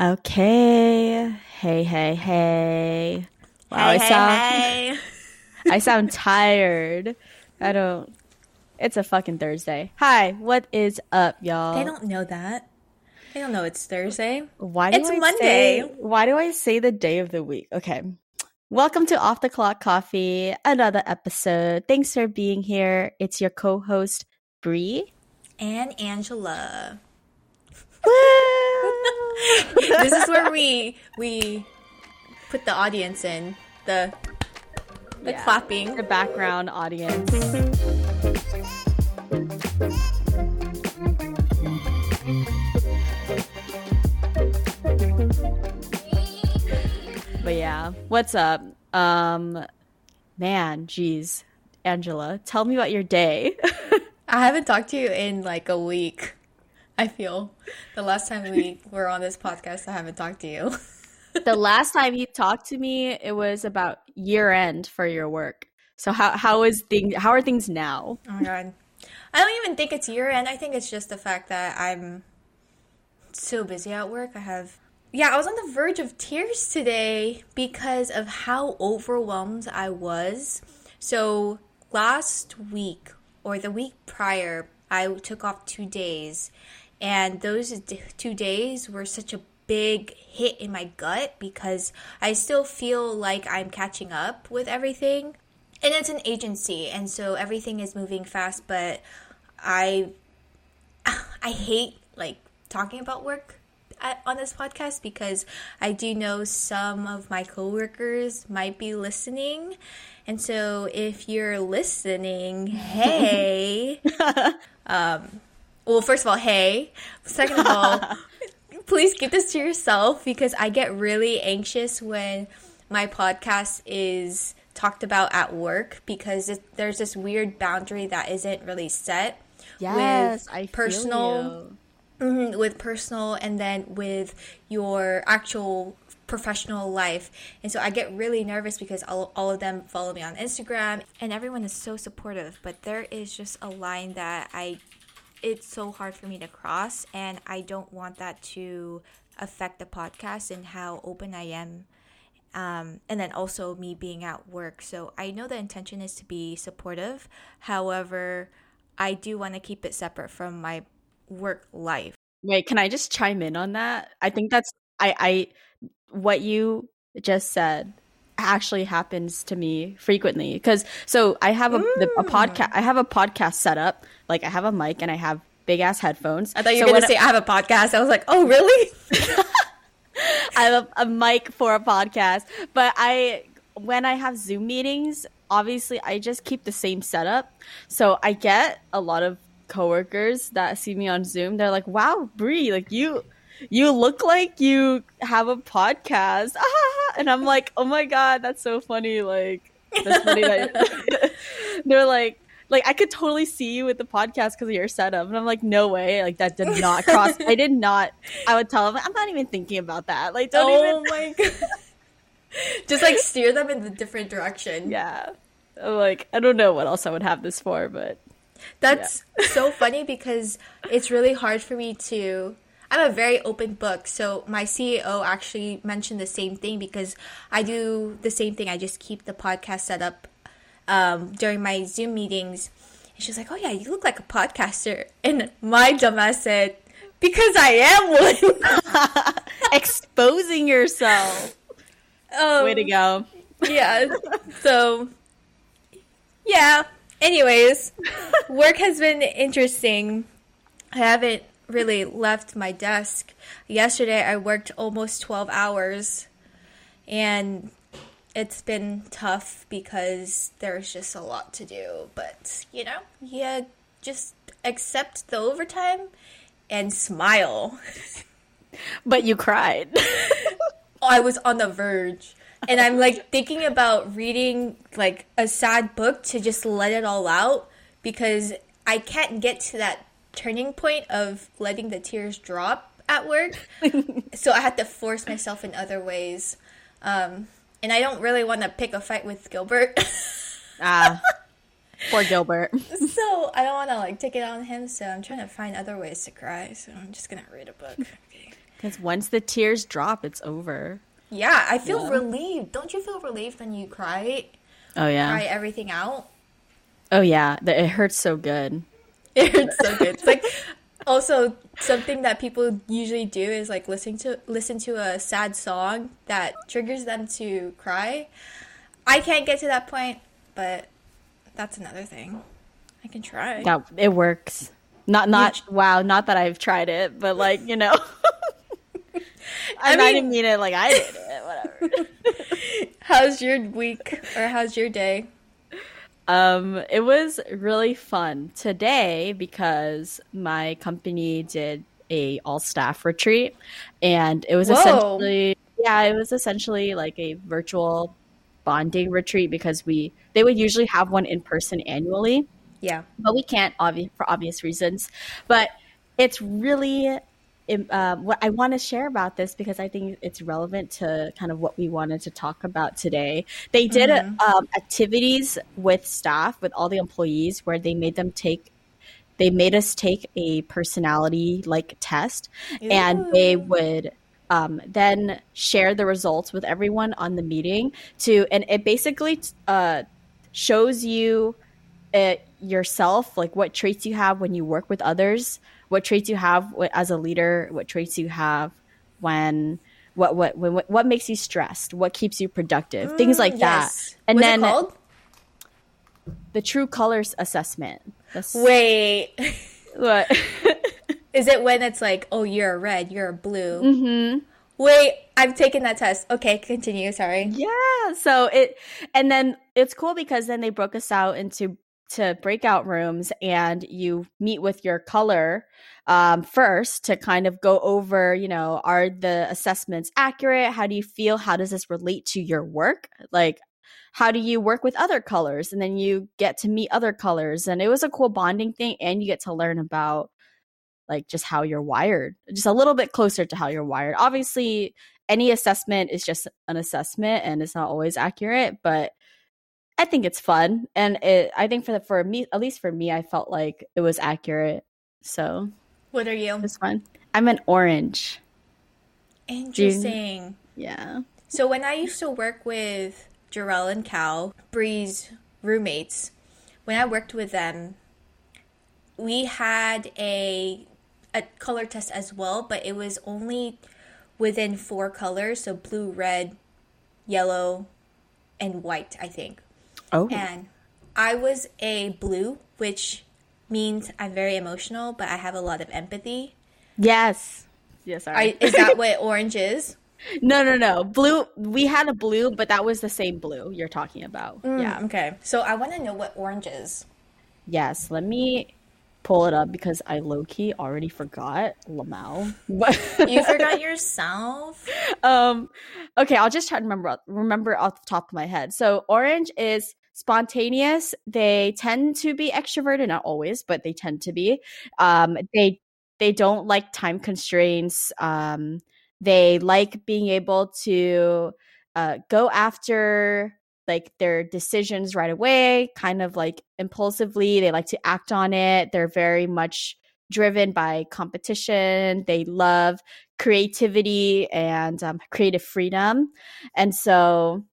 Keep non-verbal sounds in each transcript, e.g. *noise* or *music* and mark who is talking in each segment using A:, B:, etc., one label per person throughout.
A: Okay. Hey, hey, hey. Wow,
B: hey,
A: I
B: hey,
A: sound
B: hey. *laughs*
A: I sound tired. I don't It's a fucking Thursday. Hi, what is up, y'all?
B: They don't know that. They don't know it's Thursday.
A: why do
B: it's
A: I
B: Monday.
A: Say, why do I say the day of the week? Okay. Welcome to Off the Clock Coffee, another episode. Thanks for being here. It's your co-host Bree.
B: And Angela.
A: Woo! *laughs*
B: this is where we we put the audience in. The the
A: Yeah.
B: clapping.
A: the background audience. But yeah, what's up? Um man, jeez. Angela, tell me about your day. *laughs*
B: I haven't talked to you in like a week. I feel the last time we were on this podcast, I haven't talked to you. *laughs*
A: the last time you talked to me, it was about year end for your work. So how how is things how are things now?
B: Oh my god. I don't even think it's year end. I think it's just the fact that I'm so busy at work. I have Yeah, I was on the verge of tears today because of how overwhelmed I was. So, last week or the week prior, I took off 2 days and those 2 days were such a big hit in my gut because I still feel like I'm catching up with everything. And it's an agency and so everything is moving fast but i *sighs* i hate like talking about work at, on this podcast because i do know some of my coworkers might be listening. And so if you're listening *laughs* hey *laughs* um well first of all hey second of all *laughs* please keep this to yourself because I get really anxious when my podcast is talked about at work because it, there's this weird boundary that isn't really set
A: Yes,
B: with
A: I feel
B: personal
A: you.
B: Mhm, with personal and then with your actual professional life. And so I get really nervous because all, all of them follow me on Instagram and everyone is so supportive, but there is just a line that I it's so hard for me to cross and I don't want that to affect the podcast and how open I am. Um, and then also me being at work. So I know the intention is to be supportive. However, I do want to keep it separate from my work life.
A: Wait, can I just chime in on that? I think that's I I what you just said actually happens to me frequently because so I have a the, a podcast I have a podcast set up like I have a mic and I have big ass headphones.
B: I thought you were
A: when
B: going to say I have a podcast. I was like, oh, really? *laughs* *laughs*
A: I have a, a mic for a podcast, but I when I have Zoom meetings, obviously I just keep the same setup. So I get a lot of coworkers that see me on Zoom. They're like, "Wow, Brie, like you you look like you have a podcast." *laughs* and I'm like, "Oh my god, that's so funny." Like that's funny that *laughs* they're like like I could totally see you with the podcast because of your setup, and I'm like, no way, like that did not cross. *laughs* I did not. I would tell them, I'm not even thinking about that. Like, don't
B: oh
A: even.
B: my *laughs* god. Just like steer them in the different direction.
A: Yeah, I'm like I don't know what else I would have this for, but
B: That's so funny because it's really hard for me to. I'm a very open book, so my CEO actually mentioned the same thing because I do the same thing. I just keep the podcast set up um, during my Zoom meetings. And she was like, "Oh yeah, you look like a podcaster," *laughs* and my dumbass said, "Because I am one." *laughs*
A: exposing yourself.
B: um,
A: Way to go.
B: yeah. So, yeah. Anyways, work has been interesting. I haven't really left my desk. Yesterday, I worked almost 12 hours, and it's been tough because there's just a lot to do. But, you know, yeah, just accept the overtime and smile. *laughs*
A: But you cried. *laughs*
B: I was on the verge. And I'm like thinking about reading like a sad book to just let it all out because I can't get to that turning point of letting the tears drop at work. *laughs* so I had to force myself in other ways. Um, and I don't really want to pick a fight with Gilbert. *laughs*
A: ah, poor Gilbert. *laughs*
B: so I don't want to like take it on him. So I'm trying to find other ways to cry. So I'm just going to read a book. Okay.
A: Because once the tears drop, it's over.
B: Yeah, I feel yeah. relieved. Don't you feel relieved when you cry?
A: Oh yeah.
B: Cry everything out.
A: Oh yeah, it hurts so good.
B: It hurts so good. It's like also something that people usually do is like listen to listen to a sad song that triggers them to cry. I can't get to that point, but that's another thing. I can try.
A: Yeah, it works. Not not wow, not that I've tried it, but like, you know. *laughs* I, I mean, didn't mean it like I did it, whatever. *laughs*
B: how's your week or how's your day?
A: Um, it was really fun today because my company did a all staff retreat and it was Whoa. essentially yeah, it was essentially like a virtual bonding retreat because we they would usually have one in person annually.
B: Yeah.
A: But we can't obvi- for obvious reasons. But it's really uh, what I want to share about this because I think it's relevant to kind of what we wanted to talk about today. They did mm-hmm. um, activities with staff, with all the employees, where they made them take, they made us take a personality like test, Ew. and they would um, then share the results with everyone on the meeting to, and it basically uh, shows you it yourself, like what traits you have when you work with others, what traits you have as a leader, what traits you have when what what when, what makes you stressed, what keeps you productive, mm, things like yes. that.
B: And What's then called?
A: the true colors assessment.
B: That's, Wait, *laughs*
A: what? *laughs*
B: Is it when it's like, oh, you're a red, you're a blue?
A: Mm-hmm.
B: Wait, I've taken that test. Okay, continue. Sorry.
A: Yeah. So it, and then it's cool because then they broke us out into to breakout rooms and you meet with your color um, first to kind of go over, you know, are the assessments accurate? How do you feel? How does this relate to your work? Like, how do you work with other colors? And then you get to meet other colors. And it was a cool bonding thing. And you get to learn about like just how you're wired, just a little bit closer to how you're wired. Obviously, any assessment is just an assessment and it's not always accurate, but I think it's fun, and it. I think for the, for me, at least for me, I felt like it was accurate. So,
B: what are you?
A: It's fun. I'm an orange.
B: Interesting.
A: You, yeah.
B: So when I used to work with Jarell and Cal, Bree's roommates, when I worked with them, we had a a color test as well, but it was only within four colors, so blue, red, yellow, and white, I think.
A: Oh.
B: And I was a blue, which means I'm very emotional, but I have a lot of empathy.
A: Yes. Yes.
B: Sorry. is that what *laughs* orange is?
A: No, no, no. Blue. We had a blue, but that was the same blue you're talking about.
B: Mm,
A: yeah.
B: Okay. So I want to know what orange is.
A: Yes. Let me pull it up because I low key already forgot Lamau. *laughs*
B: you forgot yourself.
A: Um. Okay. I'll just try to remember remember off the top of my head. So orange is spontaneous. They tend to be extroverted, not always, but they tend to be. Um, they they don't like time constraints. Um, they like being able to uh, go after like their decisions right away, kind of like impulsively. They like to act on it. They're very much driven by competition. They love creativity and um, creative freedom. And so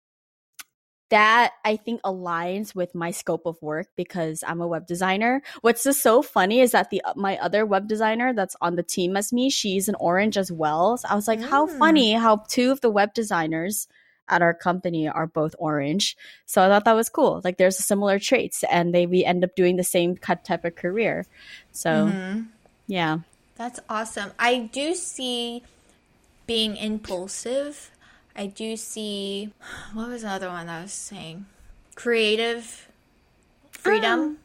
A: that I think aligns with my scope of work because I'm a web designer. What's just so funny is that the my other web designer that's on the team as me, she's an orange as well. So I was like, mm. how funny how two of the web designers at our company are both orange. So I thought that was cool. Like there's similar traits and they we end up doing the same type of career. So mm-hmm. yeah.
B: That's awesome. I do see being impulsive I do see *sighs* what was another one I was saying? Creative freedom. Um.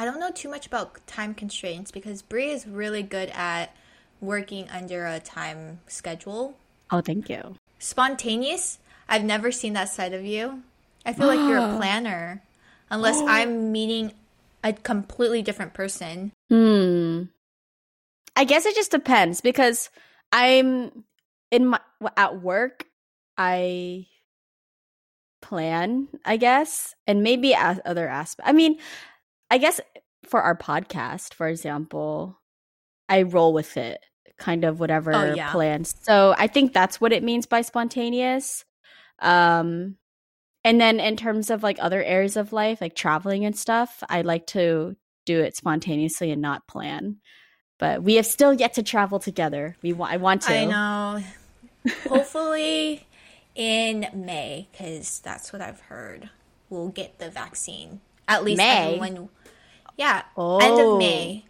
B: I don't know too much about time constraints because Brie is really good at working under a time schedule.
A: Oh, thank you.
B: Spontaneous. I've never seen that side of you. I feel like you're a *gasps* planner, unless *gasps* I'm meeting a completely different person.
A: Hmm. I guess it just depends because I'm in my at work. I plan, I guess, and maybe other aspects. I mean, I guess for our podcast, for example, I roll with it kind of whatever
B: Oh, yeah.
A: plans. So I think that's what it means by spontaneous. Um, and then in terms of like other areas of life, like traveling and stuff, I like to do it spontaneously and not plan. But we have still yet to travel together. We. I want to.
B: I know. *laughs* Hopefully in May, because that's what I've heard. We'll get the vaccine. At least
A: May?
B: everyone. Yeah, end
A: Oh.
B: of May.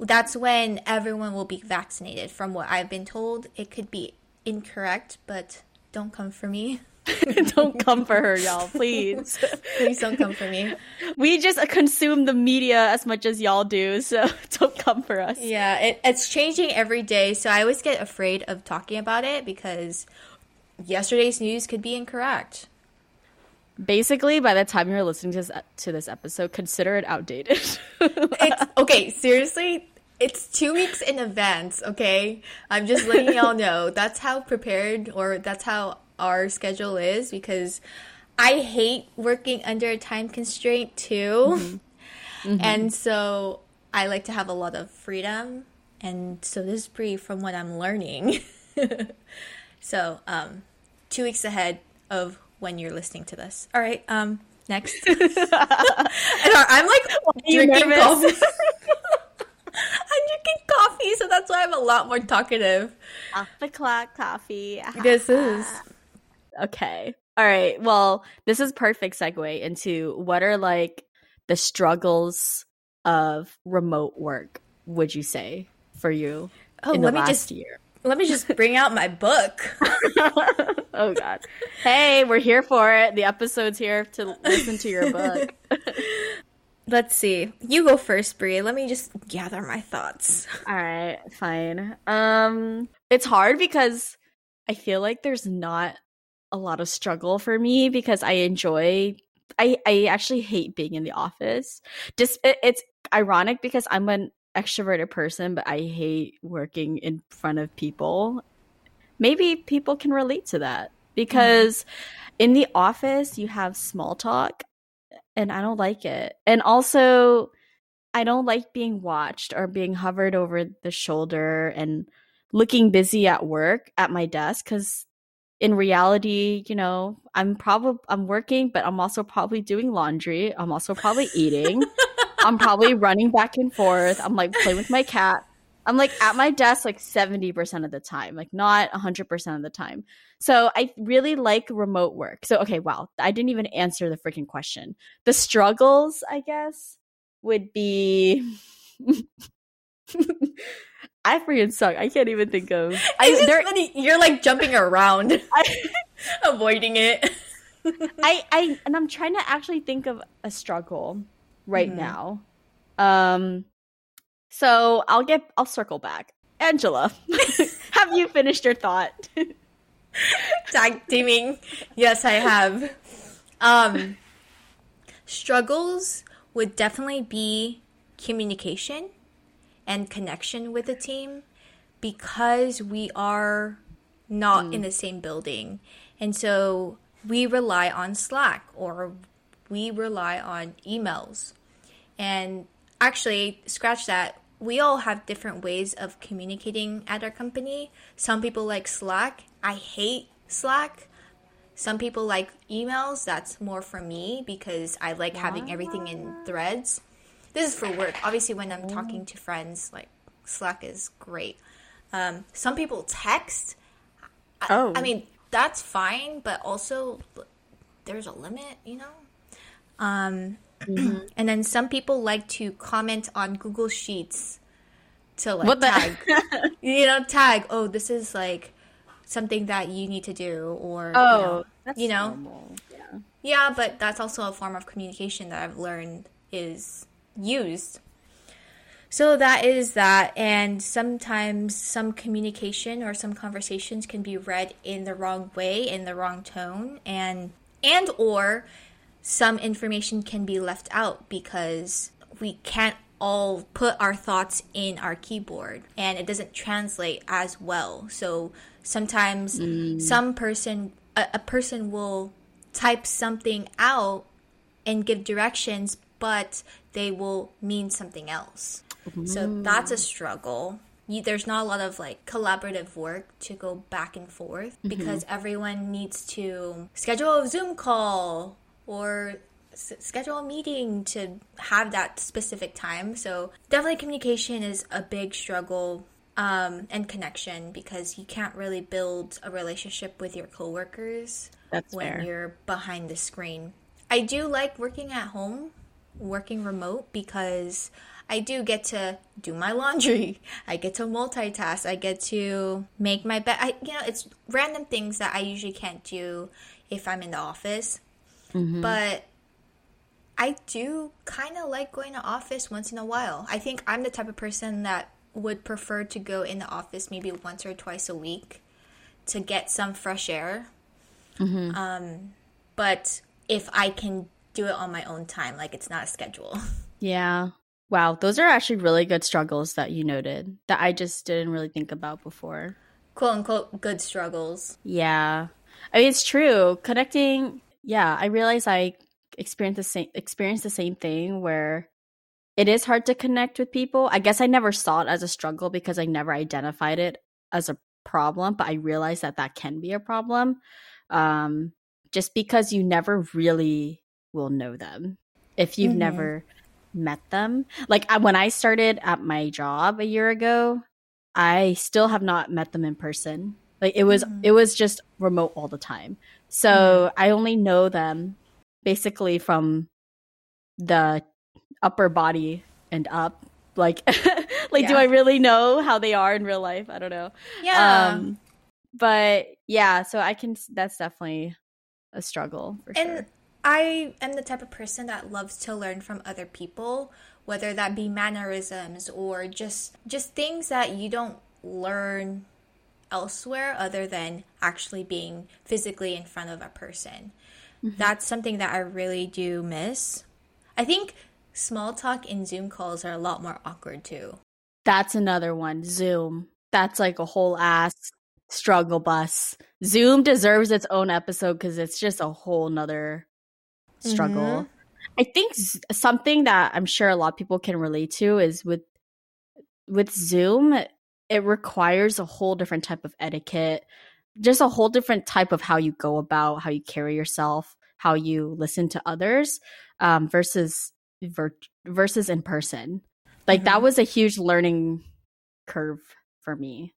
B: That's when everyone will be vaccinated. From what I've been told, it could be incorrect, but don't come for me. *laughs*
A: don't come for her, y'all, please. *laughs*
B: Please don't come for me.
A: we just consume the media as much as y'all do, so *laughs* don't come for us.
B: Yeah, it, it's changing every day, so I always get afraid of talking about it because yesterday's news could be incorrect.
A: Basically, by the time you're listening to this, to this episode, consider it outdated. *laughs*
B: It's okay, seriously, it's two weeks in advance, okay? I'm just letting y'all *laughs* know. That's how prepared or that's how our schedule is because I hate working under a time constraint too. Mm-hmm. *laughs* And mm-hmm. so I like to have a lot of freedom. And so this is pretty from what I'm learning. So, um, two weeks ahead of when you're listening to this. All right, um, next. *laughs* and I'm like drinking coffee. *laughs* I'm drinking coffee, so that's why I'm a lot more talkative.
A: Off the clock coffee.
B: This *laughs* is
A: Okay. All right. Well, this is perfect segue into what are like the struggles of remote work, would you say, for you
B: Oh,
A: in the
B: let me
A: last
B: just
A: year?
B: Let me just bring out my book. *laughs*
A: oh god. Hey, we're here for it. The episode's here to listen to your book. *laughs* *laughs*
B: Let's see. You go first, Brie. Let me just gather my thoughts.
A: All right, fine. Um it's hard because I feel like there's not a lot of struggle for me because I enjoy I I actually hate being in the office. Just it, it's ironic because I'm an extroverted person but I hate working in front of people. Maybe people can relate to that mm-hmm. because in the office you have small talk and I don't like it. And also I don't like being watched or being hovered over the shoulder and looking busy at work at my desk cuz in reality, you know, I'm probably I'm working, but I'm also probably doing laundry. I'm also probably eating. *laughs* I'm probably running back and forth. I'm like playing with my cat. I'm like at my desk like 70% of the time, like not 100% of the time. So I really like remote work. So okay, wow, I didn't even answer the freaking question. The struggles, I guess, would be *laughs* I freaking suck. I can't even think of. I, there,
B: funny. You're like jumping around, *laughs*
A: I, *laughs*
B: avoiding it.
A: I, I, and I'm trying to actually think of a struggle right
B: Mhm.
A: now. Um, so I'll get, I'll circle back. Angela, *laughs* have you finished your thought?
B: Tag teaming. Yes, I have. Um, struggles would definitely be communication and connection with the team because we are not in the same building. And so we rely on Slack or we rely on emails. And actually, scratch that. We all have different ways of communicating at our company. Some people like Slack. I hate Slack. Some people like emails. That's more for me because I like having everything in threads. This is for work. Obviously, when I'm talking to friends, like Slack is great. Um, some people text. I,
A: Oh.
B: I mean, that's fine, but also there's a limit, you know? Um, and then some people like to comment on Google Sheets to like
A: What
B: tag, *laughs* you know, tag. Oh, this is like something that you need to do, or you
A: Oh,
B: know,
A: that's
B: you know?
A: Yeah.
B: yeah. But that's also a form of communication that I've learned is used. So that is that, and sometimes some communication or some conversations can be read in the wrong way, in the wrong tone, and and or some information can be left out because we can't all put our thoughts in our keyboard and it doesn't translate as well. So sometimes some person a, a person will type something out and give directions but they will mean something else. So that's a struggle. you, there's not a lot of like collaborative work to go back and forth
A: Mm-hmm.
B: because everyone needs to schedule a Zoom call or s- schedule a meeting to have that specific time. So definitely communication is a big struggle um, and connection because you can't really build a relationship with your coworkers
A: That's
B: when
A: fair.
B: you're behind the screen. I do like working at home, working remote because I do get to do my *laughs* laundry. I get to multitask. I get to make my bed. I you know, it's random things that I usually can't do if I'm in the office. But I do kind of like going to office once in a while. I think I'm the type of person that would prefer to go in the office maybe once or twice a week to get some fresh air. Um, but if I can do it on my own time, like it's not a schedule. *laughs*
A: Yeah. Wow, those are actually really good struggles that you noted that I just didn't really think about before.
B: Quote unquote good struggles.
A: Yeah. I mean, it's true. Connecting, yeah, I realize I experienced the same experienced the same thing where it is hard to connect with people. I guess I never saw it as a struggle because I never identified it as a problem, but I realized that that can be a problem. Um just because you never really will know them if you've
B: Mhm.
A: never met them. Like I, when I started at my job a year ago, I still have not met them in person. Like it was
B: Mhm.
A: it was just remote all the time. So I only know them basically from the upper body and up. Like *laughs* like do I really know how they are in real life? I don't know.
B: Yeah.
A: Um but yeah, so I can that's definitely a struggle for
B: and
A: sure.
B: I am the type of person that loves to learn from other people, whether that be mannerisms or just just things that you don't learn elsewhere other than actually being physically in front of a person. Mm-hmm. That's something that I really do miss. I think small talk in Zoom calls are a lot more awkward too.
A: That's another one. Zoom. That's like a whole ass struggle bus. Zoom deserves its own episode because it's just a whole nother struggle. Mm-hmm. I think something that I'm sure a lot of people can relate to is with with Zoom, it requires a whole different type of etiquette, just a whole different type of how you go about, how you carry yourself, how you listen to others, um, versus vir- versus in person. Like that
B: Mhm.
A: was a huge learning curve for me.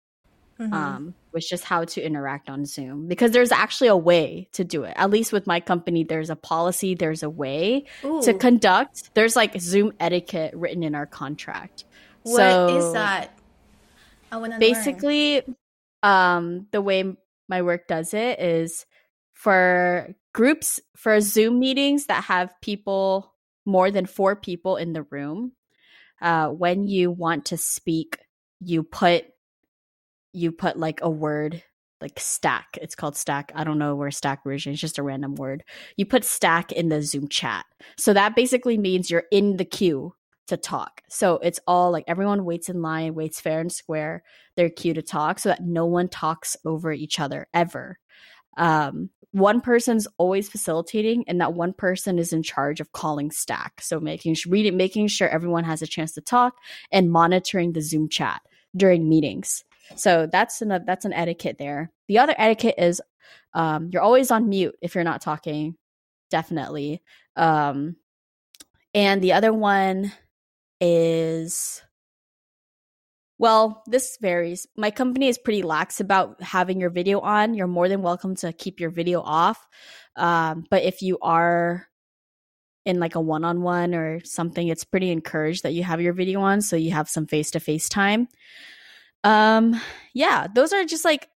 B: Mhm.
A: Um, was just how to interact on Zoom because there's actually a way to do it. At least with my company, there's a policy, there's a way to conduct. There's like Zoom etiquette written in our contract.
B: what is
A: so
B: that? I want to
A: basically um the way my work does it is for groups for zoom meetings that have people more than four people in the room uh when you want to speak you put you put like a word like stack. It's called stack. I don't know where stack originates just a random word. You put stack in the zoom chat. So that basically means you're in the queue to talk. So it's all like everyone waits in line waits fair and square their cue to talk so that no one talks over each other ever. Um one person's always facilitating and that one person is in charge of calling stack. So making reading making sure everyone has a chance to talk and monitoring the zoom chat during meetings. So that's an that's an etiquette there. The other etiquette is um you're always on mute if you're not talking definitely. Um and the other one is well, this varies. My company is pretty lax about having your video on. You're more than welcome to keep your video off. Um, but if you are in like a one on one or something, it's pretty encouraged that you have your video on so you have some face to face time. Um, yeah, those are just like,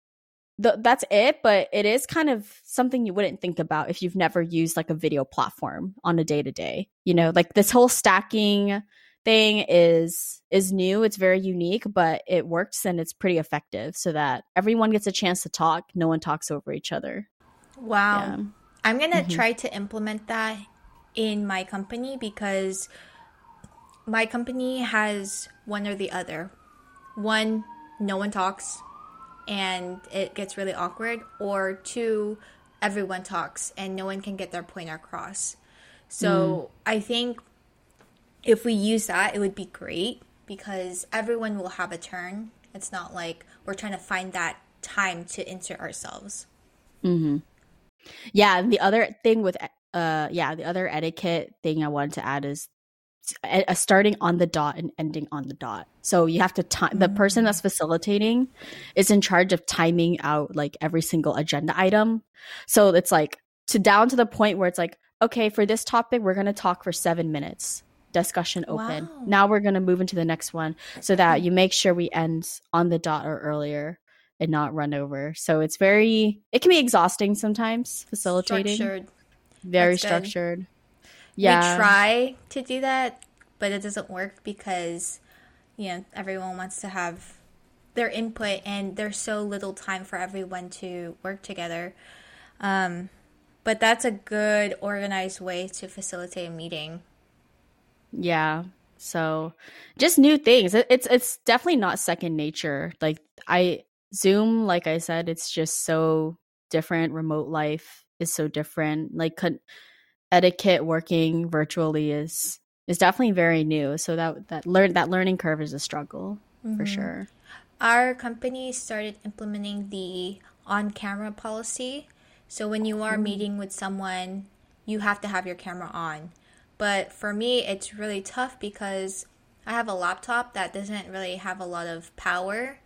A: th- that's it, but it is kind of something you wouldn't think about if you've never used like a video platform on a day to day. You know, like this whole stacking thing is is new it's very unique but it works and it's pretty effective so that everyone gets a chance to talk no one talks over each other
B: Wow.
A: Yeah.
B: I'm going to
A: Mhm.
B: try to implement that in my company because my company has one or the other. One, no one talks and it gets really awkward, or two, everyone talks and no one can get their point across. So I think if we use that, it would be great because everyone will have a turn It's not like we're trying to find that time to insert ourselves.
A: Mm-hmm. Yeah, and the other thing with uh yeah, the other etiquette thing I wanted to add is uh, starting on the dot and ending on the dot. So you have to time mm-hmm. the person that's facilitating is in charge of timing out like every single agenda item. So it's like to down to the point where it's like, okay, for this topic, we're going to talk for seven minutes. Discussion open. Wow. Now we're going to move into the next one so that you make sure we end on the dot or earlier and not run over. So it's very, it can be exhausting sometimes facilitating. Structured. Very That's structured. Good.
B: Yeah. We try to do that, but it doesn't work because, you know, everyone wants to have their input and there's so little time for everyone to work together. Um, but that's a good organized way to facilitate a meeting.
A: Yeah. So just new things. It's it's definitely not second nature. Like I Zoom, like I said, it's just so different. Remote life is so different. Like con- etiquette working virtually is is definitely very new. So that that learn that learning curve is a struggle mm-hmm. for sure.
B: Our company started implementing the on camera policy so when you are meeting with someone, you have to have your camera on. But for me, it's really tough because I have a laptop that doesn't really have a lot of power.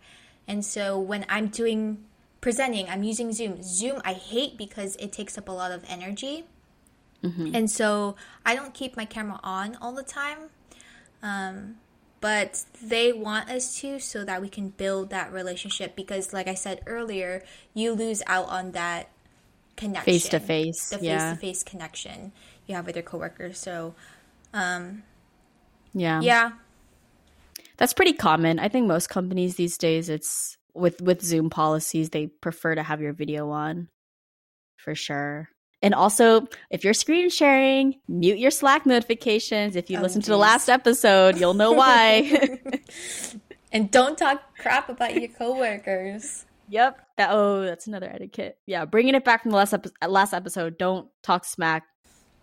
B: And so when I'm doing presenting, I'm using Zoom. Zoom I hate because it takes up a lot of energy. Mm-hmm. And so I don't keep my camera on all the time. Um, but they want us to so that we can build that relationship because like I said earlier, you lose out on that connection
A: face to face
B: the face to face connection you have with your coworkers so um
A: yeah
B: yeah
A: that's pretty common i think most companies these days it's with with zoom policies they prefer to have your video on for sure and also if you're screen sharing mute your slack notifications if you oh, listen geez. to the last episode you'll know why *laughs*
B: and don't talk crap about your coworkers
A: Yep. That oh, that's another etiquette. Yeah, bringing it back from the last epi- last episode. Don't talk smack.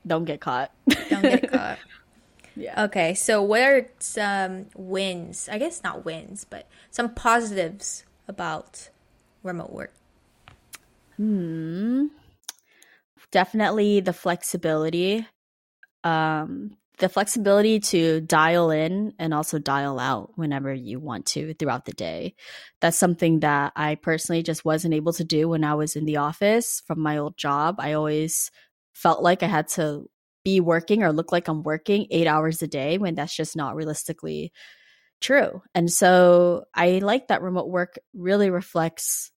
A: Don't get caught.
B: don't get caught. *laughs* yeah. Okay. So, what are some wins? I guess not wins, but some positives about remote work.
A: Hmm. Definitely the flexibility. Um, the flexibility to dial in and also dial out whenever you want to throughout the day. That's something that I personally just wasn't able to do when I was in the office from my old job. I always felt like I had to be working or look like I'm working eight hours a day when that's just not realistically true. And so I like that remote work really reflects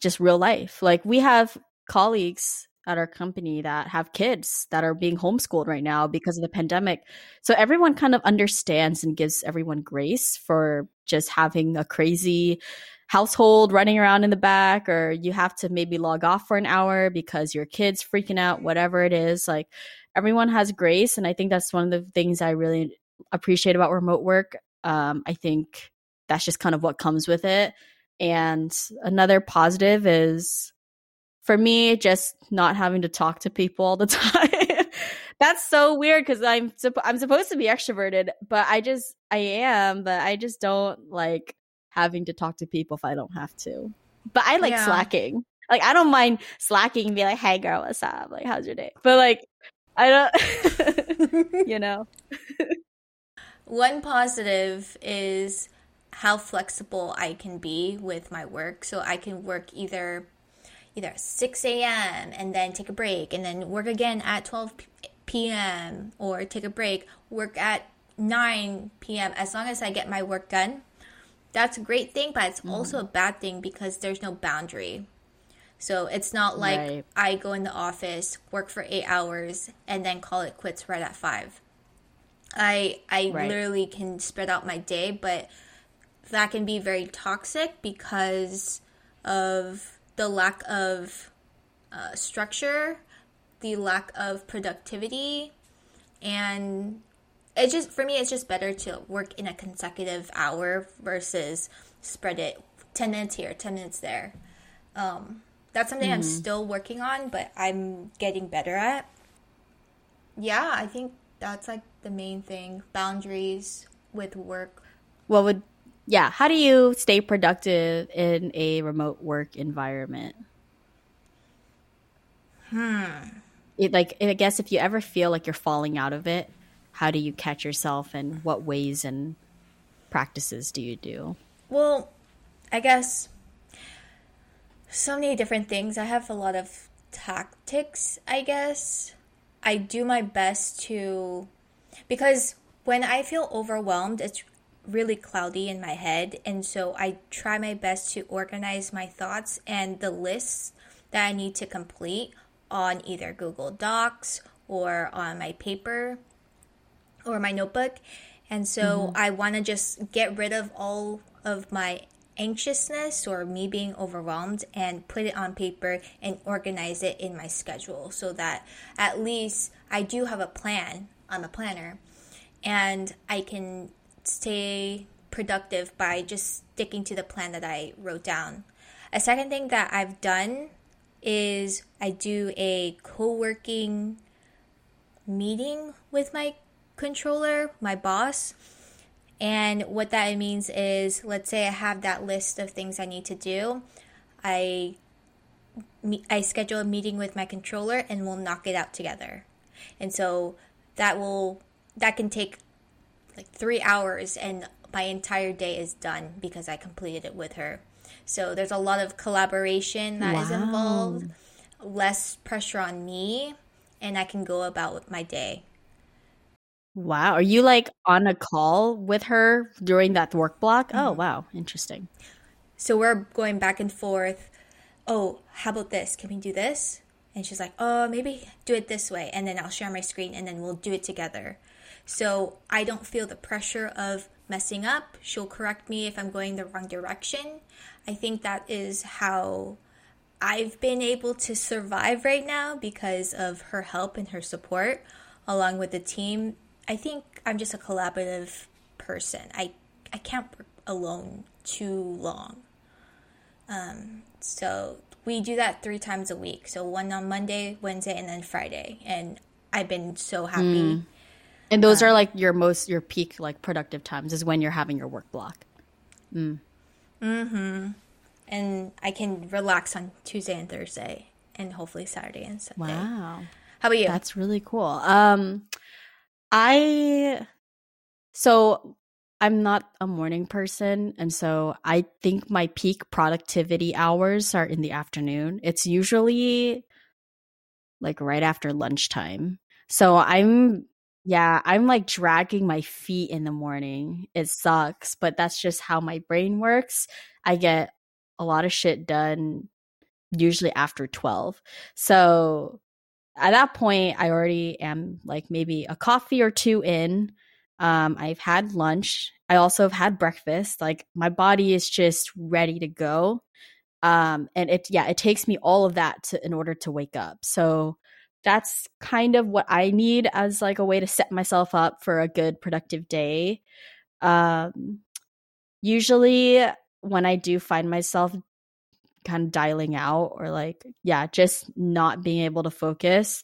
A: just real life. Like we have colleagues at our company that have kids that are being homeschooled right now because of the pandemic. So everyone kind of understands and gives everyone grace for just having a crazy household running around in the back or you have to maybe log off for an hour because your kids freaking out whatever it is. Like everyone has grace and i think that's one of the things i really appreciate about remote work. Um, i think that's just kind of what comes with it. And another positive is for me, just not having to talk to people all the *laughs* time. That's so weird because I'm I'm supposed to be extroverted, but I just I am, but I just don't like having to talk to people if I don't have to. But I like yeah. slacking. Like I don't mind slacking and be like, "Hey, girl, what's up? Like, how's your day?" But like, I don't, *laughs* *laughs* you know.
B: One positive is how flexible I can be with my work. So I can work either either 6 a.m. and then take a break and then work again at 12 p.m. or take a break, work at 9 p.m. as long as I get my work done. That's a great thing, but it's mm. also a bad thing because there's no boundary. So it's not like right. I go in the office, work for eight hours, and then call it quits right at five. I I right. literally can spread out my day, but that can be very toxic because of the lack of uh, structure, the lack of productivity, and it just for me it's just better to work in a consecutive hour versus spread it 10 minutes here 10 minutes there. Um, that's something mm-hmm. i'm still working on but i'm getting better at. Yeah i think that's like the main thing. Boundaries with work.
A: What would yeah, how do you stay productive in a remote work environment?
B: Hmm.
A: It, like, I guess if you ever feel like you're falling out of it, how do you catch yourself and what ways and practices do you do?
B: Well, I guess so many different things. I have a lot of tactics, I guess. I do my best to because when I feel overwhelmed, it's really cloudy in my head, and so I try my best to organize my thoughts and the lists that I need to complete on either Google Docs or on my paper or my notebook. And so mm-hmm. I want to just get rid of all of my anxiousness or me being overwhelmed and put it on paper and organize it in my schedule so that at least I do have a plan. I'm a planner. And I can stay productive by just sticking to the plan that I wrote down. A second thing that I've done is I do a co working meeting with my controller, my boss. And what that means is, let's say I have that list of things I need to do. I I schedule a meeting with my controller and we'll knock it out together. And so that will that can take like 3 hours and my entire day is done because I completed it with her. So there's a lot of collaboration that wow. is involved, less pressure on me, and I can go about my day.
A: Wow. Are you like on a call with her during that work block? Oh, mm-hmm. Oh, wow. Interesting.
B: So we're going back and forth. Oh, how about this? Can we do this? And she's like, oh, maybe do it this way. And then I'll share my screen and then we'll do it together. So I don't feel the pressure of messing up. She'll correct me if I'm going the wrong direction. I think that is how I've been able to survive right now because of her help and her support along with the team I think I'm just a collaborative person. I I can't work alone too long. Um, so we do that three times a week. So one on Monday, Wednesday, and then Friday. And I've been so happy. Mm.
A: And those um, are like your most your peak like productive times is when you're having your work block.
B: Mm. Mm-hmm. And I can relax on Tuesday and Thursday, and hopefully Saturday and Sunday. Wow. How about you?
A: That's really cool. Um, I so I'm not a morning person and so I think my peak productivity hours are in the afternoon. It's usually like right after lunchtime. So I'm yeah, I'm like dragging my feet in the morning. It sucks, but that's just how my brain works. I get a lot of shit done usually after 12. So at that point, I already am like maybe a coffee or two in. Um, I've had lunch. I also have had breakfast. Like my body is just ready to go. Um, and it, yeah, it takes me all of that to, in order to wake up. So that's kind of what I need as like a way to set myself up for a good productive day. Um, usually when I do find myself kind of dialing out or like yeah just not being able to focus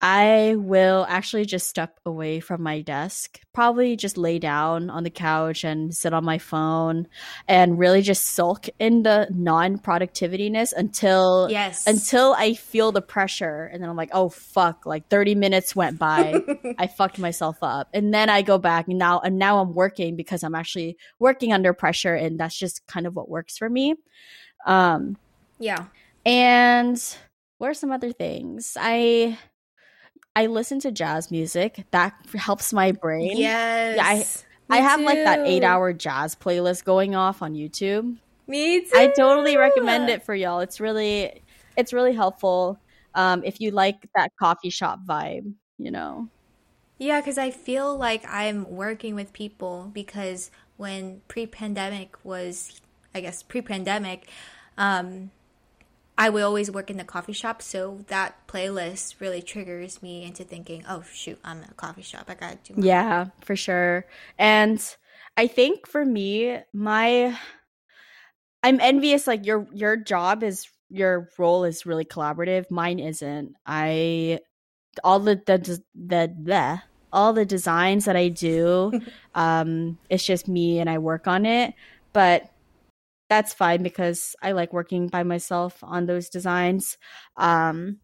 A: i will actually just step away from my desk probably just lay down on the couch and sit on my phone and really just sulk in the non-productivityness until
B: yes
A: until i feel the pressure and then i'm like oh fuck like 30 minutes went by *laughs* i fucked myself up and then i go back and now and now i'm working because i'm actually working under pressure and that's just kind of what works for me um,
B: yeah.
A: And what are some other things? I I listen to jazz music. That helps my brain.
B: Yes.
A: Yeah, I I have too. like that eight hour jazz playlist going off on YouTube.
B: Me too.
A: I totally recommend it for y'all. It's really it's really helpful. Um, if you like that coffee shop vibe, you know.
B: Yeah, because I feel like I'm working with people because when pre pandemic was I guess pre-pandemic, um, I would always work in the coffee shop, so that playlist really triggers me into thinking, "Oh shoot, I'm in a coffee shop. I gotta do."
A: More. Yeah, for sure. And I think for me, my I'm envious. Like your your job is your role is really collaborative. Mine isn't. I all the the the the all the designs that I do, *laughs* um, it's just me and I work on it. But that's fine because I like working by myself on those designs. Um,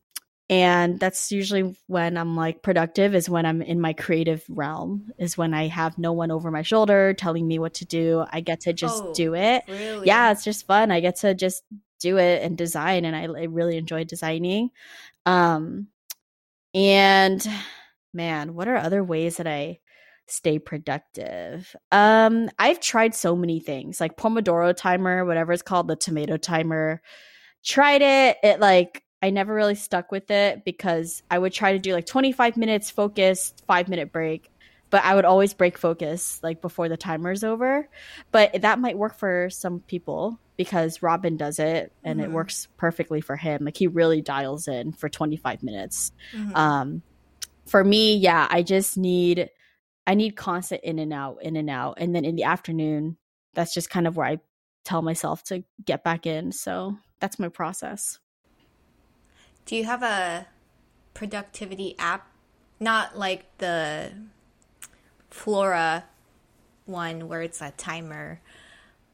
A: and that's usually when I'm like productive is when I'm in my creative realm is when I have no one over my shoulder telling me what to do. I get to just
B: Oh,
A: do it.
B: Really?
A: Yeah, it's just fun. I get to just do it and design and I, I really enjoy designing. Um and man, what are other ways that I stay productive? Um, I've tried so many things, like Pomodoro timer, whatever it's called, the tomato timer. Tried it. It like I never really stuck with it because I would try to do like 25 minutes focus, five minute break, but I would always break focus like before the timer's over. But that might work for some people because Robin does it and it
B: Mhm.
A: works perfectly for him. Like he really dials in for 25 minutes.
B: Mhm.
A: Um, for me, yeah, I just need I need constant in and out, in and out, and then in the afternoon, that's just kind of where I tell myself to get back in. So that's my process.
B: Do you have a productivity app? Not like the Flora one where it's a timer,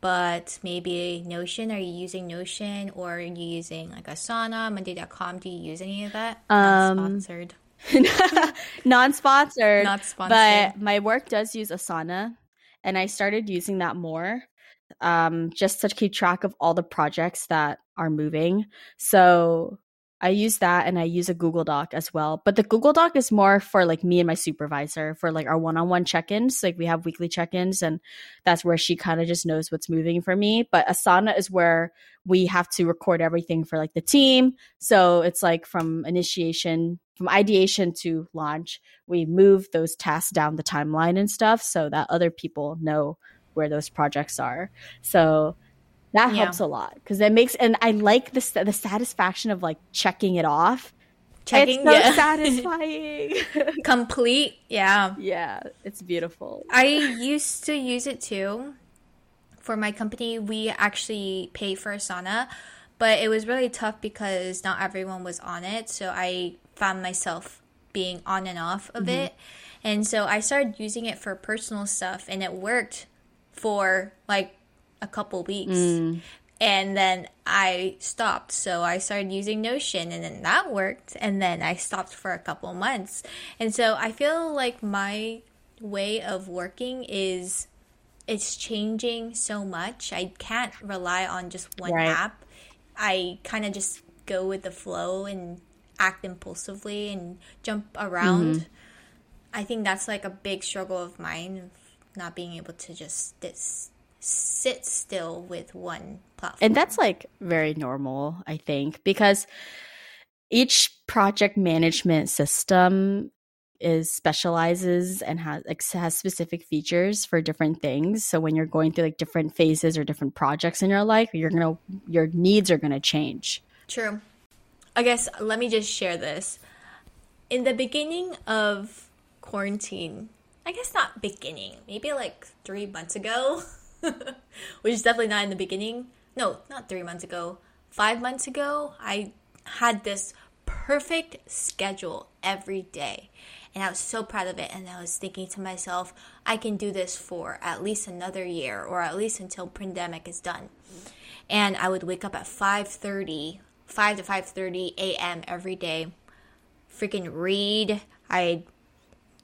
B: but maybe Notion. Are you using Notion or are you using like Asana, Monday.com? Do you use any of that?
A: Um,
B: sponsored. *laughs*
A: Non-sponsored,
B: Not sponsored.
A: but my work does use Asana, and I started using that more, um, just to keep track of all the projects that are moving. So I use that, and I use a Google Doc as well. But the Google Doc is more for like me and my supervisor for like our one-on-one check-ins. Like we have weekly check-ins, and that's where she kind of just knows what's moving for me. But Asana is where we have to record everything for like the team. So it's like from initiation, from ideation to launch, we move those tasks down the timeline and stuff so that other people know where those projects are. So that
B: Yeah.
A: helps a lot because it makes, and I like the, the satisfaction of like checking it off.
B: Checking,
A: it's so
B: yeah. *laughs*
A: satisfying. *laughs*
B: Complete. Yeah.
A: yeah, it's beautiful.
B: I used to use it too. For my company, we actually pay for Asana, but it was really tough because not everyone was on it. So I found myself being on and off of mm-hmm. it. And so I started using it for personal stuff, and it worked for like a couple weeks. Mm. And then I stopped. So I started using Notion and then that worked. And then I stopped for a couple months. And so I feel like my way of working is it's changing so much. I can't rely on just one
A: Right.
B: app. I kind of just go with the flow and act impulsively and jump around. Mm-hmm. I think that's like a big struggle of mine of not being able to just sit, sit still with one platform.
A: And that's like very normal, I think, because each project management system is specializes and has like, has specific features for different things. So when you're going through like different phases or different projects in your life, you're gonna your needs are gonna change.
B: True. I guess let me just share this. In the beginning of quarantine, I guess not beginning, maybe like three months ago, *laughs* which is definitely not in the beginning. No, not three months ago. Five months ago, I had this perfect schedule every day. And I was so proud of it. And I was thinking to myself, I can do this for at least another year or at least until pandemic is done and I would wake up at 5:30, 5 to 5:30 a.m. every day. Freaking read. I'd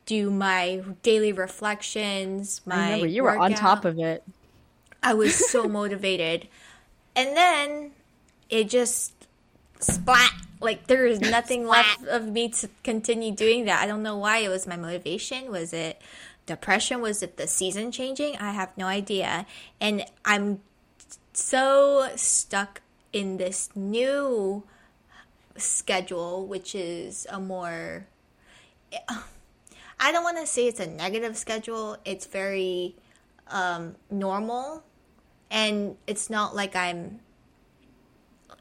B: do my daily reflections, my
A: I remember you were on top of it.
B: I was *laughs* so motivated. And then it just splat. Like there is *laughs* nothing left of me to continue doing that. I don't know why it was my motivation. Was it depression? Was it the season changing? I have no idea. And I'm so stuck in this new schedule, which is a more *sighs* I don't want to say it's a negative schedule. It's very um, normal, and it's not like I'm.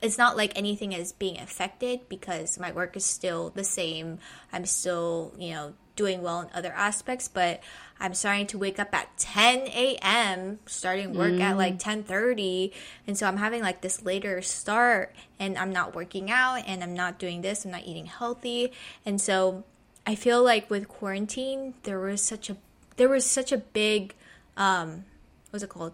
B: It's not like anything is being affected because my work is still the same. I'm still, you know, doing well in other aspects, but I'm starting to wake up at 10 a.m., starting work at like 10:30, and so I'm having like this later start, and I'm not working out, and I'm not doing this, I'm not eating healthy, and so I feel like with quarantine, there was such a there was such a big um what's it called?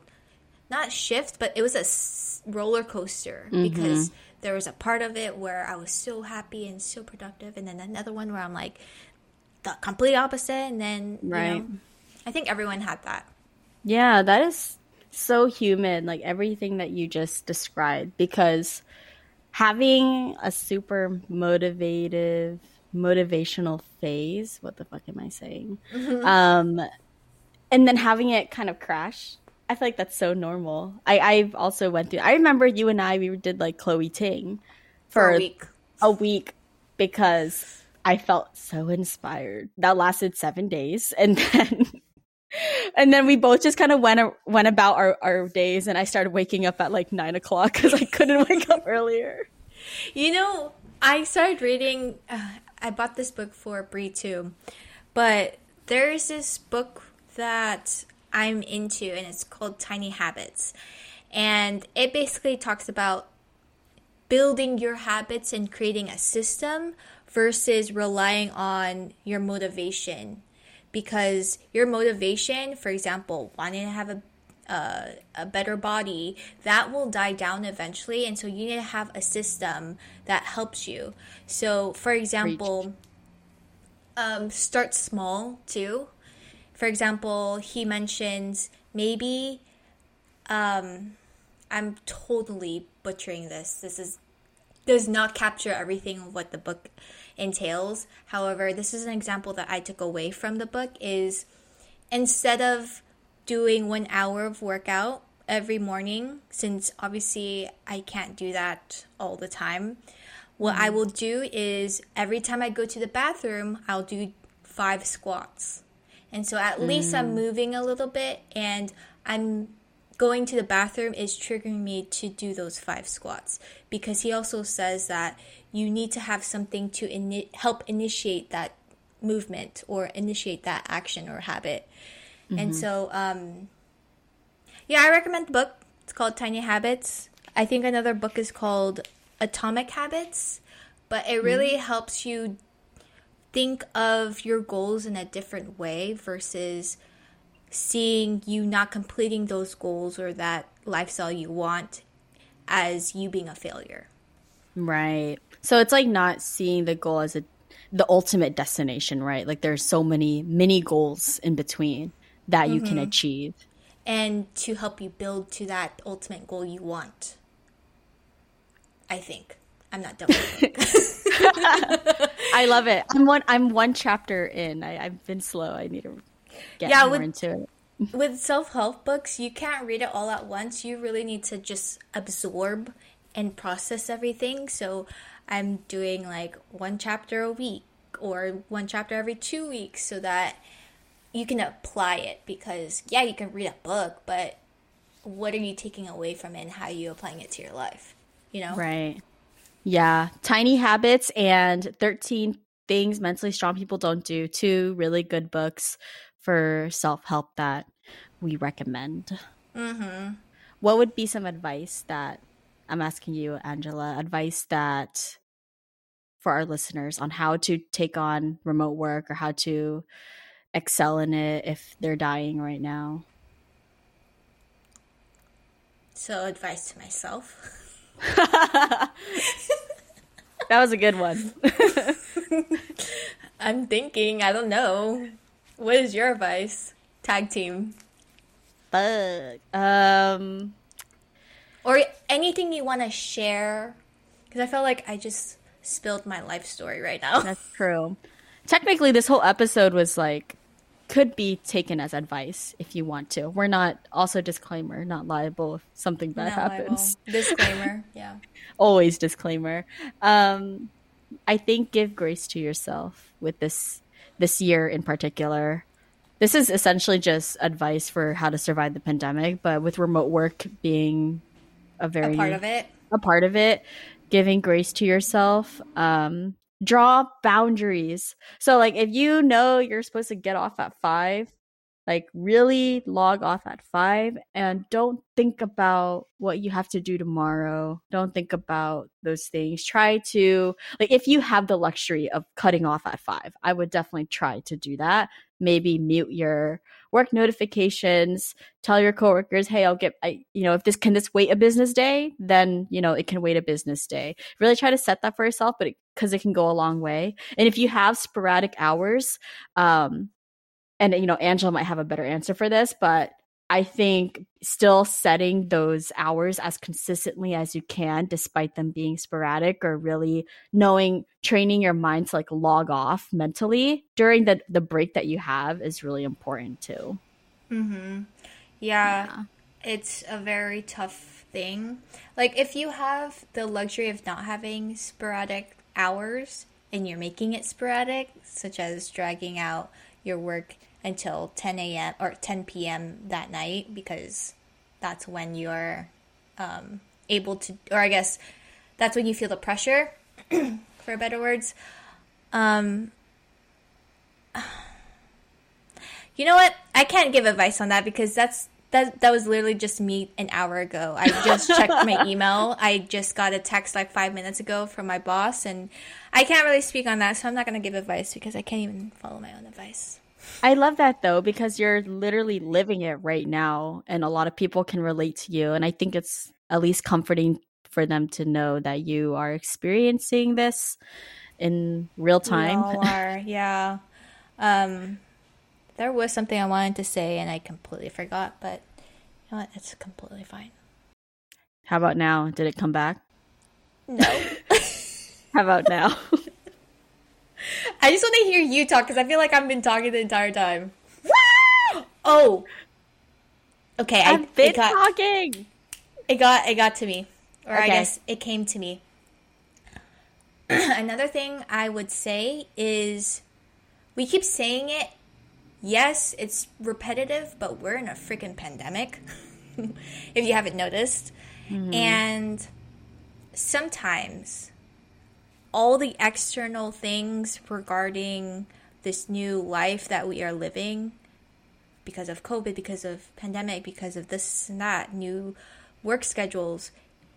B: Not shift, but it was a roller coaster mm-hmm. because there was a part of it where I was so happy and so productive, and then another one where I'm like the complete opposite, and then right. You know, I think everyone had that.
A: Yeah, that is so human, like everything that you just described, because having a super motivative motivational phase what the fuck am i saying mm-hmm. um and then having it kind of crash i feel like that's so normal i i've also went through i remember you and i we did like chloe ting for, for a week a week because i felt so inspired. That lasted seven days *laughs* and then and then we both just kind of went went about our, our days and i started waking up at like nine o'clock because i couldn't *laughs* wake up earlier.
B: You know i started reading uh, i bought this book for brie too but there's this book that i'm into and it's called tiny habits and it basically talks about building your habits and creating a system versus relying on your motivation because your motivation, for example, wanting to have a uh, a better body, that will die down eventually. And so you need to have a system that helps you. So, for example, um, start small too. For example, he mentions maybe, um, I'm totally butchering this. This is does not capture everything of what the book entails. However, this is an example that I took away from the book is instead of doing one hour of workout every morning, since obviously I can't do that all the time, what mm-hmm. I will do is every time I go to the bathroom, I'll do five squats. And so at mm. least I'm mm. moving a little bit and I'm going to the bathroom is triggering me to do those five squats because he also says that you need to have something to ini- help initiate that movement or initiate that action or habit. Mm-hmm. And so, um, yeah, I recommend the book. It's called Tiny Habits. I think another book is called Atomic Habits, but it really mm-hmm. helps you think of your goals in a different way versus seeing you not completing those goals or that lifestyle you want as you being a failure.
A: Right. So it's like not seeing the goal as a the ultimate destination, right? Like there's so many mini goals in between that you mm-hmm. can achieve.
B: And to help you build to that ultimate goal you want. I think. I'm not done *laughs*
A: I love it. I'm one I'm one chapter in. I, I've been slow. I need to get yeah, more
B: with,
A: into it.
B: with self help books, you can't read it all at once. You really need to just absorb and process everything. So I'm doing like one chapter a week or one chapter every two weeks so that you can apply it because yeah you can read a book but what are you taking away from it and how are you applying it to your life you know
A: right yeah tiny habits and 13 things mentally strong people don't do two really good books for self help that we recommend. Mm-hmm. What would be some advice that I'm asking you, Angela, advice that for our listeners on how to take on remote work or how to excel in it if they're dying right now?
B: So, advice to myself. *laughs*
A: that was a good one. *laughs*
B: I'm thinking, I don't know. What is your advice? Tag team.
A: Fuck. Um
B: or anything you want to share because I felt like I just spilled my life story right now. *laughs*
A: That's true. Technically this whole episode was like could be taken as advice if you want to. We're not also disclaimer, not liable if something bad not happens.
B: Liable. *laughs* Disclaimer, yeah.
A: Always disclaimer. Um I think give grace to yourself with this this year in particular. This is essentially just advice for how to survive the pandemic, but with remote work being a very
B: a part of it,
A: a part of it, giving grace to yourself, um, draw boundaries. So, like, if you know you're supposed to get off at five, Like, really log off at five and don't think about what you have to do tomorrow. Don't think about those things. Try to, like, if you have the luxury of cutting off at five, I would definitely try to do that. Maybe mute your work notifications, tell your coworkers, hey, I'll get, I, you know, if this can this wait a business day, then, you know, it can wait a business day. Really try to set that for yourself, but because it, it, can go a long way. And if you have sporadic hours, um, and you know angela might have a better answer for this but i think still setting those hours as consistently as you can despite them being sporadic or really knowing training your mind to like log off mentally during the the break that you have is really important too.
B: Mhm yeah, yeah. it's a very tough thing. Like if you have the luxury of not having sporadic hours and you're making it sporadic such as dragging out your work until 10 a.m. or 10 p.m. that night because that's when you're um, able to, or I guess that's when you feel the pressure, *clears throat* for better words. Um, *sighs* you know what? I can't give advice on that because that's that that was literally just me an hour ago. I just checked my *laughs* email. I just got a text like five minutes ago from my boss, and I can't really speak on that, so I'm not gonna give advice because I can't even follow my own advice.
A: I love that though because you're literally living it right now and a lot of people can relate to you and I think it's at least comforting for them to know that you are experiencing this in real time.
B: We all *laughs* are, yeah. Um, there was something I wanted to say and I completely forgot, but you know what? It's completely fine.
A: How about now? Did it come back?
B: No. *laughs*
A: How about now? *laughs*
B: I just want to hear you talk because I feel like I've been talking the entire time. oh. Okay,
A: I've I, been it got, talking.
B: It got it got to me, or okay. I guess it came to me. *clears throat* Another thing I would say is, we keep saying it. Yes, it's repetitive, but we're in a freaking pandemic. *laughs* if you haven't noticed, mm-hmm. and sometimes all the external things regarding this new life that we are living because of COVID, because of pandemic, because of this and that, new work schedules,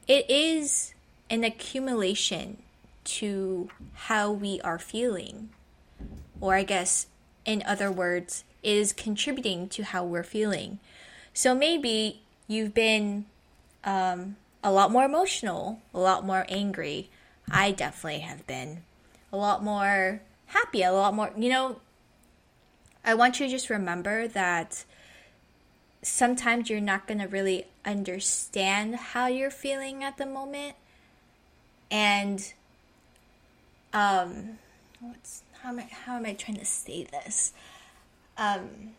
B: it is an accumulation to how we are feeling. Or I guess, in other words, is contributing to how we're feeling. So maybe you've been um, a lot more emotional, a lot more angry, I definitely have been a lot more happy, a lot more, you know, I want you to just remember that sometimes you're not going to really understand how you're feeling at the moment. And um what's how am I how am I trying to say this? Um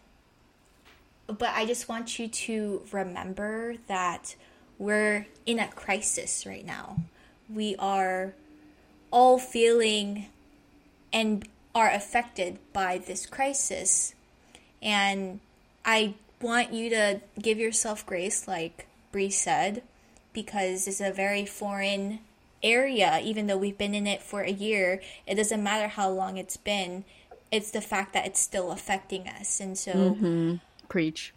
B: but I just want you to remember that we're in a crisis right now we are all feeling and are affected by this crisis. And I want you to give yourself grace, like Bree said, because it's a very foreign area. Even though we've been in it for a year, it doesn't matter how long it's been. It's the fact that it's still affecting us. And so,
A: mm-hmm. preach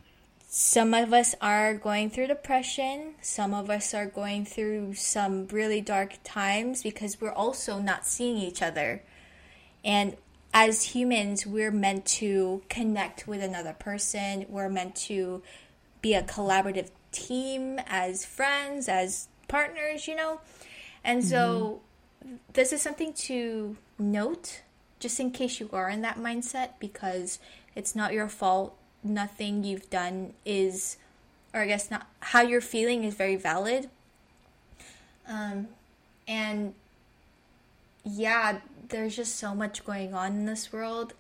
B: some of us are going through depression. Some of us are going through some really dark times because we're also not seeing each other. And as humans, we're meant to connect with another person. We're meant to be a collaborative team as friends, as partners, you know? And mm-hmm. so, this is something to note just in case you are in that mindset because it's not your fault nothing you've done is, or I guess not, how you're feeling is very valid. Um, and yeah, there's just so much going on in this world,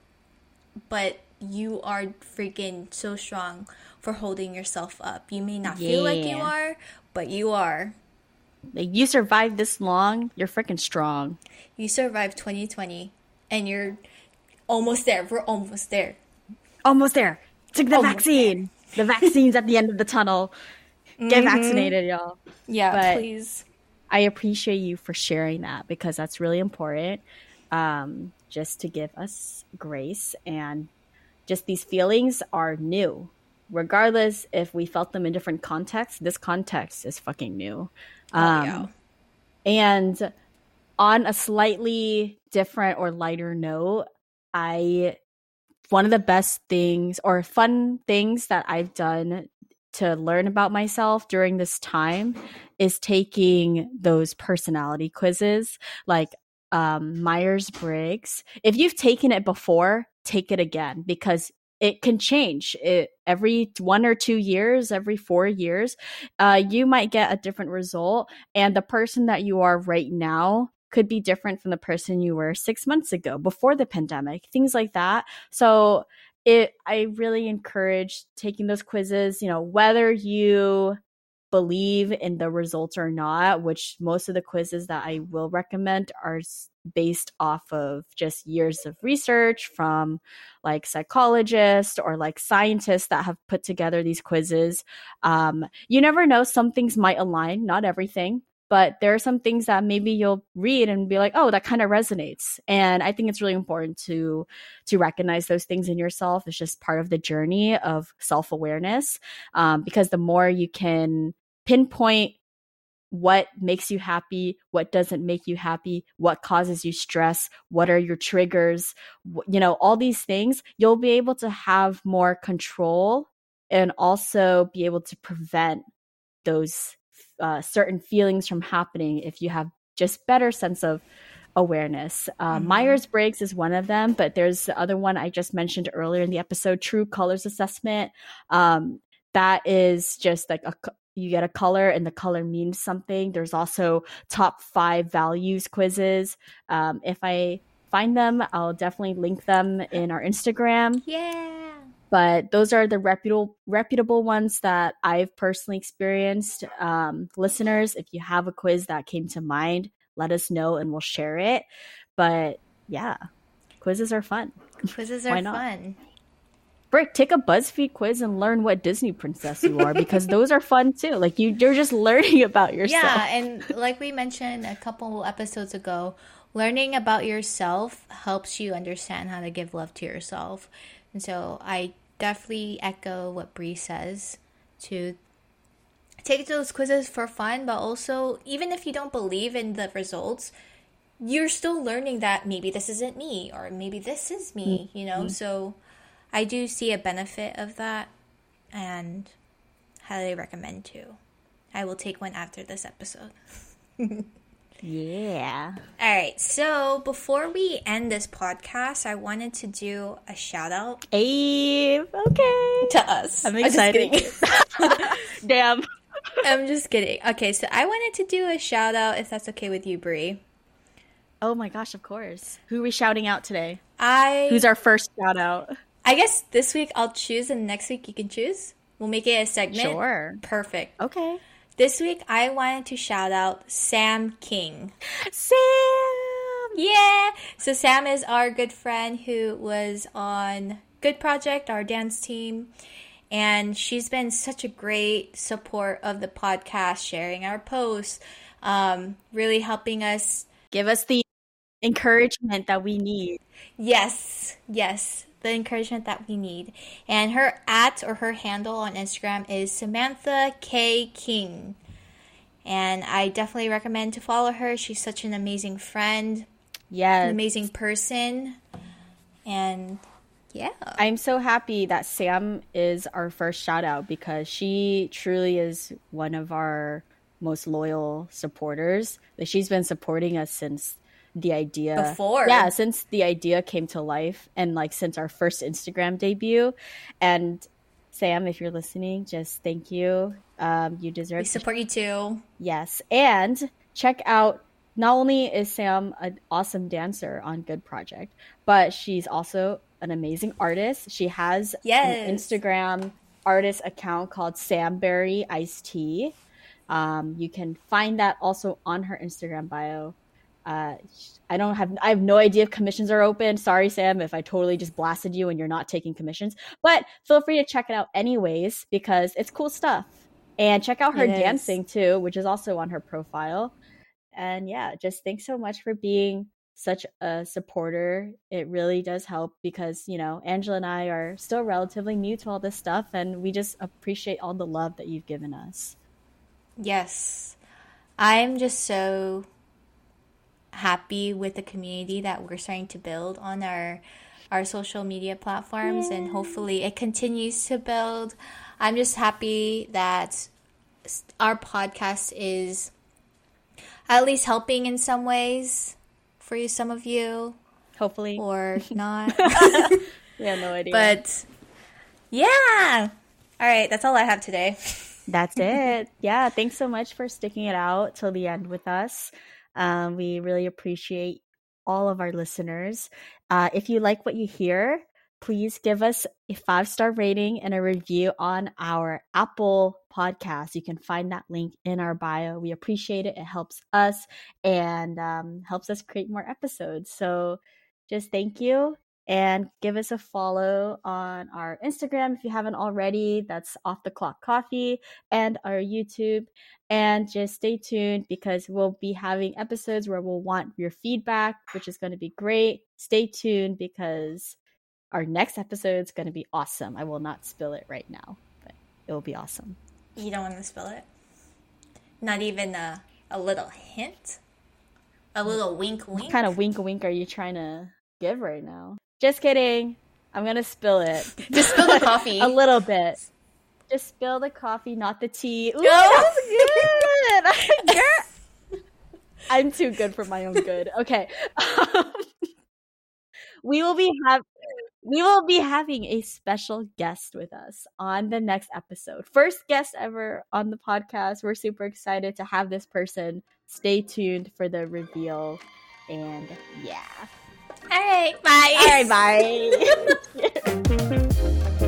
B: but you are freaking so strong for holding yourself up. You may not yeah. feel like you are, but you are.
A: Like you survived this long, you're freaking strong.
B: You survived 2020 and you're almost there. We're almost there.
A: Almost there. Took the oh, vaccine. The vaccine's at the end of the tunnel. Get mm-hmm. vaccinated, y'all.
B: Yeah, but please.
A: I appreciate you for sharing that because that's really important. Um, just to give us grace and just these feelings are new. Regardless if we felt them in different contexts, this context is fucking new.
B: Oh,
A: Um,
B: yeah.
A: and on a slightly different or lighter note, I one of the best things or fun things that I've done to learn about myself during this time is taking those personality quizzes like um, Myers Briggs. If you've taken it before, take it again because it can change it every one or two years, every four years. Uh, you might get a different result, and the person that you are right now could be different from the person you were six months ago before the pandemic, things like that. So, it I really encourage taking those quizzes. You know, whether you believe in the results or not, which most of the quizzes that I will recommend are based off of just years of research from like psychologists or like scientists that have put together these quizzes. Um, you never know, some things might align, not everything. But there are some things that maybe you'll read and be like, "Oh, that kind of resonates." And I think it's really important to to recognize those things in yourself. It's just part of the journey of self awareness, um, because the more you can pinpoint what makes you happy, what doesn't make you happy, what causes you stress, what are your triggers, you know, all these things, you'll be able to have more control and also be able to prevent those uh, certain feelings from happening if you have just better sense of awareness. Uh,
B: Mhm.
A: Myers Briggs is one of them, but there's the other one I just mentioned earlier in the episode, True Colors Assessment. Um, that is just like a you get a color and the color means something. There's also top five values quizzes. Um, if I find them, I'll definitely link them in our Instagram
B: Yeah.
A: But those are the reputable reputable ones that I've personally experienced. Um, listeners, if you have a quiz that came to mind, let us know and we'll share it. But yeah, quizzes are fun.
B: Quizzes *laughs* are fun.
A: Brick, take a BuzzFeed quiz and learn what Disney princess you are because *laughs* those are fun too. Like you, you're just learning *laughs* about yourself.
B: Yeah, and like we mentioned a couple episodes ago, learning about yourself helps you understand how to give love to yourself. And so I definitely echo what Bree says to take those quizzes for fun, but also even if you don't believe in the results, you're still learning that maybe this isn't me or maybe this is me, mm-hmm. you know? So I do see a benefit of that and highly recommend too. I will take one after this episode. *laughs*
A: Yeah.
B: All right, so before we end this podcast, I wanted to do a shout out
A: Ave. Okay.
B: to us.
A: I'm excited.
B: kidding. *laughs*
A: Damn.
B: I'm just kidding. Okay, so I wanted to do a shout out if that's okay with you, Brie.
A: Oh my gosh, of course. Who are we shouting out today?
B: I
A: Who's our first shout out?
B: I guess this week I'll choose and next week you can choose. We'll make it a segment.
A: Sure.
B: Perfect.
A: Okay.
B: This week I wanted to shout out Sam King.
A: Sam.
B: Yeah. So Sam is our good friend who was on Good Project, our dance team. And she's been such a great support of the podcast, sharing our posts, um, really helping us.
A: Give us the encouragement that we need.
B: Yes, yes, the encouragement that we need. And her at or her handle on Instagram is Samantha K. King. And I definitely recommend to follow her. She's such an amazing friend, an amazing person. And yeah.
A: I'm so happy that Sam is our first shout out because she truly is one of our most loyal supporters. She's been supporting us since the idea
B: Before.
A: Yeah, since the idea came to life and like since our first Instagram debut. And Sam, if you're listening, just thank you. Um, you deserve
B: We support you too.
A: Yes. And check out not only is Sam an awesome dancer on Good Project, but she's also an amazing artist. She has
B: Yes.
A: an Instagram artist account called Samberry Iced Tea. Um, you can find that also on her Instagram bio. Uh, I don't have I have no idea if commissions are open. Sorry, Sam, if I totally just blasted you and you're not taking commissions. But feel free to check it out anyways because it's cool stuff. And check out her
B: It is.
A: dancing too, which is also on her profile. And yeah, just thanks so much for being such a supporter. It really does help because, you know, Angela and I are still relatively new to all this stuff and we just appreciate all the love that you've given us.
B: Yes. I'm just so happy with the community that we're starting to build on our our social media platforms Yay. and hopefully it continues to build. I'm just happy that our podcast is at least helping in some ways for you, some of you.
A: Hopefully.
B: Or *laughs* not.
A: yeah, no idea.
B: But yeah. All right, that's all I have today.
A: That's *laughs* it. Yeah, thanks so much for sticking it out till the end with us. Um, we really appreciate all of our listeners. Uh, if you like what you hear, please give us a five star rating and a review on our Apple podcast. You can find that link in our bio. We appreciate it. It helps us and um, helps us create more episodes. So just thank you and give us a follow on our Instagram if you haven't already. That's off the clock coffee and our YouTube. And just stay tuned because we'll be having episodes where we'll want your feedback, which is going to be great. Stay tuned because our next episode is going to be awesome. I will not spill it right now, but it will be awesome.
B: You don't want to spill it? Not even a, a little hint? A little wink wink?
A: What kind of wink wink are you trying to give right now? Just kidding. I'm gonna spill it. *laughs*
B: Just spill the *laughs* coffee.
A: a little bit. Just spill the coffee, not the tea. Ooh, that was good. *laughs* I'm too good for my own good. Okay. Um, we will be have we will be having a special guest with us on the next episode. First guest ever on the podcast. We're super excited to have this person. Stay tuned for the reveal. And yeah.
B: All right, bye.
A: All right, bye. *laughs*